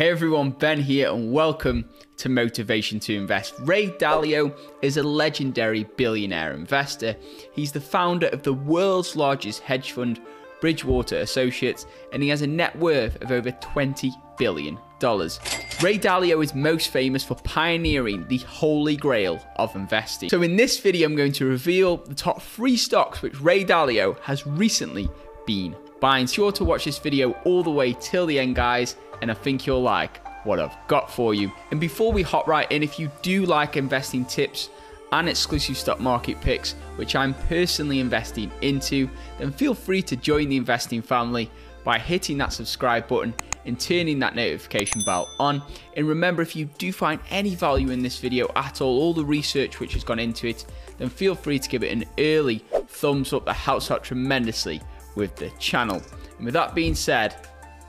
Hey everyone, Ben here, and welcome to Motivation to Invest. Ray Dalio is a legendary billionaire investor. He's the founder of the world's largest hedge fund, Bridgewater Associates, and he has a net worth of over $20 billion. Ray Dalio is most famous for pioneering the holy grail of investing. So, in this video, I'm going to reveal the top three stocks which Ray Dalio has recently been buying. Sure to watch this video all the way till the end, guys and I think you'll like what I've got for you. And before we hop right in, if you do like investing tips and exclusive stock market picks, which I'm personally investing into, then feel free to join the investing family by hitting that subscribe button and turning that notification bell on. And remember, if you do find any value in this video at all, all the research which has gone into it, then feel free to give it an early thumbs up that helps out tremendously with the channel. And with that being said,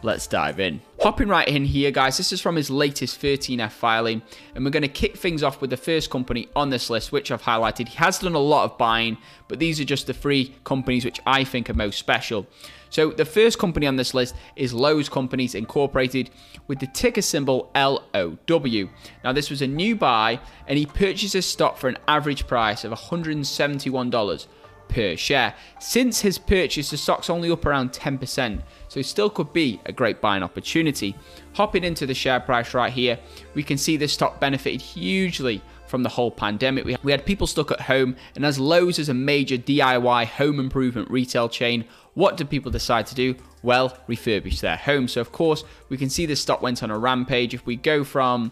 let's dive in. Hopping right in here, guys, this is from his latest 13F filing, and we're going to kick things off with the first company on this list, which I've highlighted. He has done a lot of buying, but these are just the three companies which I think are most special. So the first company on this list is Lowe's Companies Incorporated with the ticker symbol LOW. Now this was a new buy and he purchased his stock for an average price of $171 per share. Since his purchase, the stock's only up around 10%, so it still could be a great buying opportunity. Hopping into the share price right here, we can see this stock benefited hugely from the whole pandemic. We had people stuck at home, and as Lowe's is a major DIY home improvement retail chain, what did people decide to do? Well, refurbish their home. So, of course, we can see the stock went on a rampage. If we go from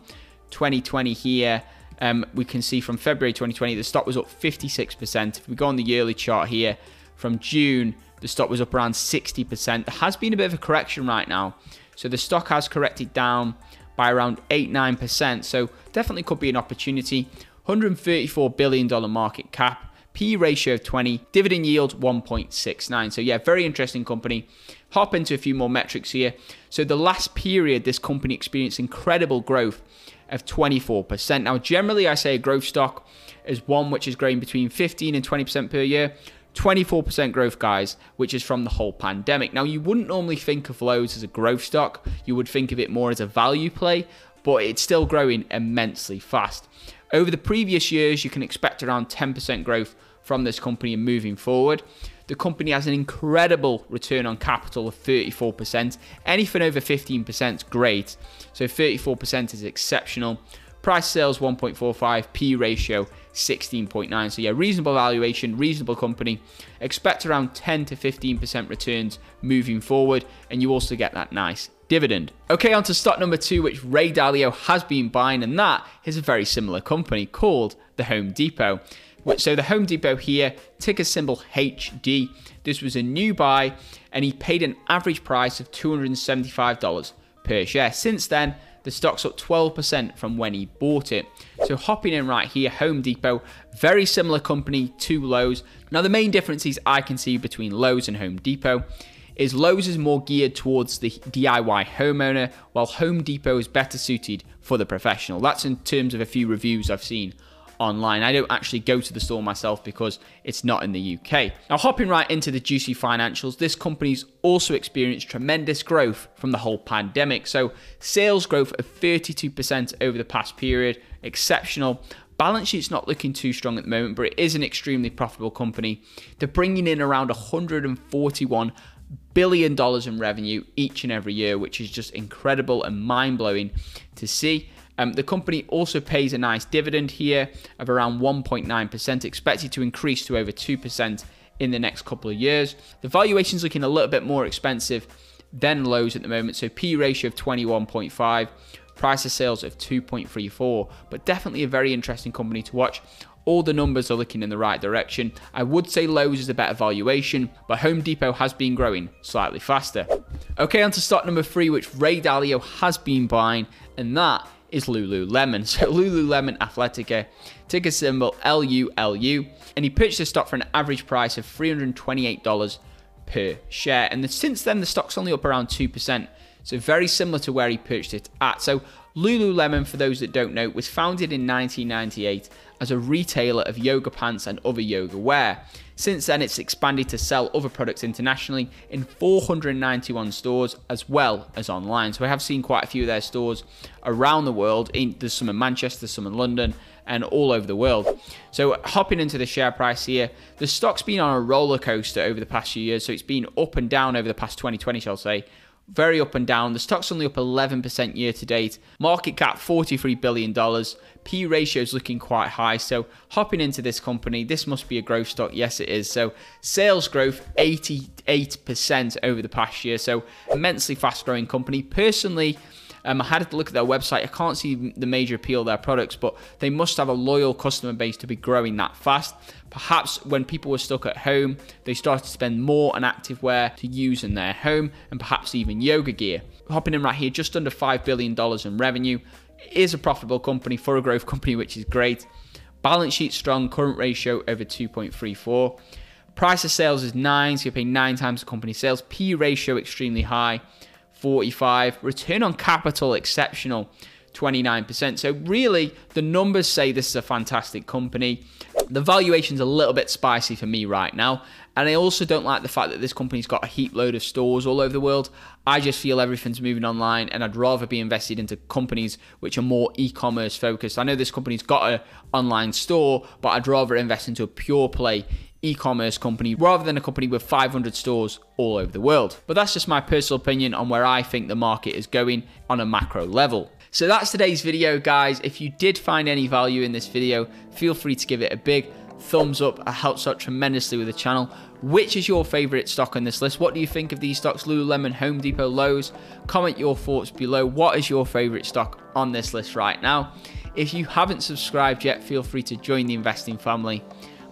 2020 here, um, we can see from February 2020, the stock was up 56%. If we go on the yearly chart here, from June, the stock was up around 60%. There has been a bit of a correction right now. So the stock has corrected down by around 8 9%. So definitely could be an opportunity. $134 billion market cap. P ratio of 20, dividend yield 1.69. So, yeah, very interesting company. Hop into a few more metrics here. So, the last period, this company experienced incredible growth of 24%. Now, generally, I say a growth stock is one which is growing between 15 and 20% per year. 24% growth, guys, which is from the whole pandemic. Now, you wouldn't normally think of Lowe's as a growth stock, you would think of it more as a value play, but it's still growing immensely fast. Over the previous years, you can expect around 10% growth from this company moving forward. The company has an incredible return on capital of 34%. Anything over 15% is great. So 34% is exceptional. Price sales 1.45, P ratio 16.9. So yeah, reasonable valuation, reasonable company. Expect around 10 to 15% returns moving forward, and you also get that nice dividend. Okay, on to stock number two, which Ray Dalio has been buying, and that is a very similar company called the Home Depot. So the Home Depot here, ticker symbol HD. This was a new buy, and he paid an average price of $275 per share. Since then, the stock's up 12% from when he bought it. So hopping in right here, Home Depot, very similar company to Lowe's. Now the main differences I can see between Lowe's and Home Depot is Lowe's is more geared towards the DIY homeowner, while Home Depot is better suited for the professional. That's in terms of a few reviews I've seen online. I don't actually go to the store myself because it's not in the UK. Now, hopping right into the juicy financials, this company's also experienced tremendous growth from the whole pandemic. So, sales growth of 32% over the past period, exceptional. Balance sheet's not looking too strong at the moment, but it is an extremely profitable company. They're bringing in around 141 billion dollars in revenue each and every year, which is just incredible and mind blowing to see. Um, the company also pays a nice dividend here of around 1.9%, expected to increase to over 2% in the next couple of years. The valuation is looking a little bit more expensive than Lowe's at the moment, so P ratio of 21.5, price of sales of 2.34, but definitely a very interesting company to watch. All the numbers are looking in the right direction. I would say Lowe's is a better valuation, but Home Depot has been growing slightly faster. Okay, on to stock number three, which Ray Dalio has been buying, and that is Lululemon. So Lululemon Athletica, ticker symbol LULU, and he purchased the stock for an average price of $328 per share. And since then, the stock's only up around 2%. So very similar to where he purchased it at. So Lululemon, for those that don't know, was founded in 1998 as a retailer of yoga pants and other yoga wear. Since then, it's expanded to sell other products internationally in 491 stores as well as online. So I have seen quite a few of their stores around the world. There's some in Manchester, some in London, and all over the world. So hopping into the share price here, the stock's been on a roller coaster over the past few years. So it's been up and down over the past 2020, shall I say very up and down. The stock's only up 11% year to date. Market cap $43 billion. P ratio is looking quite high. So hopping into this company, this must be a growth stock. Yes, it is. So sales growth 88% over the past year. So immensely fast growing company. Personally, um, I had to look at their website. I can't see the major appeal of their products, but they must have a loyal customer base to be growing that fast. Perhaps when people were stuck at home, they started to spend more on activewear to use in their home and perhaps even yoga gear. Hopping in right here, just under $5 billion in revenue. It is a profitable company for a growth company, which is great. Balance sheet strong, current ratio over 2.34. Price of sales is 9, so you're paying 9 times the company sales. P ratio extremely high. 45. Return on capital exceptional, 29%. So really, the numbers say this is a fantastic company. The valuation's a little bit spicy for me right now. And I also don't like the fact that this company's got a heap load of stores all over the world. I just feel everything's moving online and I'd rather be invested into companies which are more e-commerce focused. I know this company's got an online store, but I'd rather invest into a pure play e-commerce company rather than a company with 500 stores all over the world. But that's just my personal opinion on where I think the market is going on a macro level. So that's today's video guys. If you did find any value in this video, feel free to give it a big thumbs up. It helps out tremendously with the channel. Which is your favorite stock on this list? What do you think of these stocks? Lululemon, Home Depot, Lowe's? Comment your thoughts below. What is your favorite stock on this list right now? If you haven't subscribed yet, feel free to join the investing family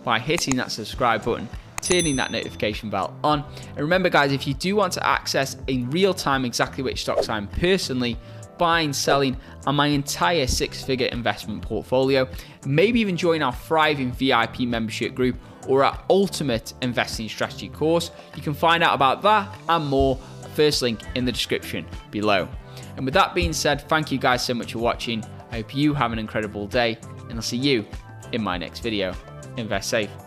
by hitting that subscribe button turning that notification bell on. And remember, guys, if you do want to access in real time exactly which stocks I'm personally buying, selling, and my entire six figure investment portfolio, maybe even join our thriving VIP membership group or our ultimate investing strategy course, you can find out about that and more. First link in the description below. And with that being said, thank you guys so much for watching. I hope you have an incredible day, and I'll see you in my next video invest safe.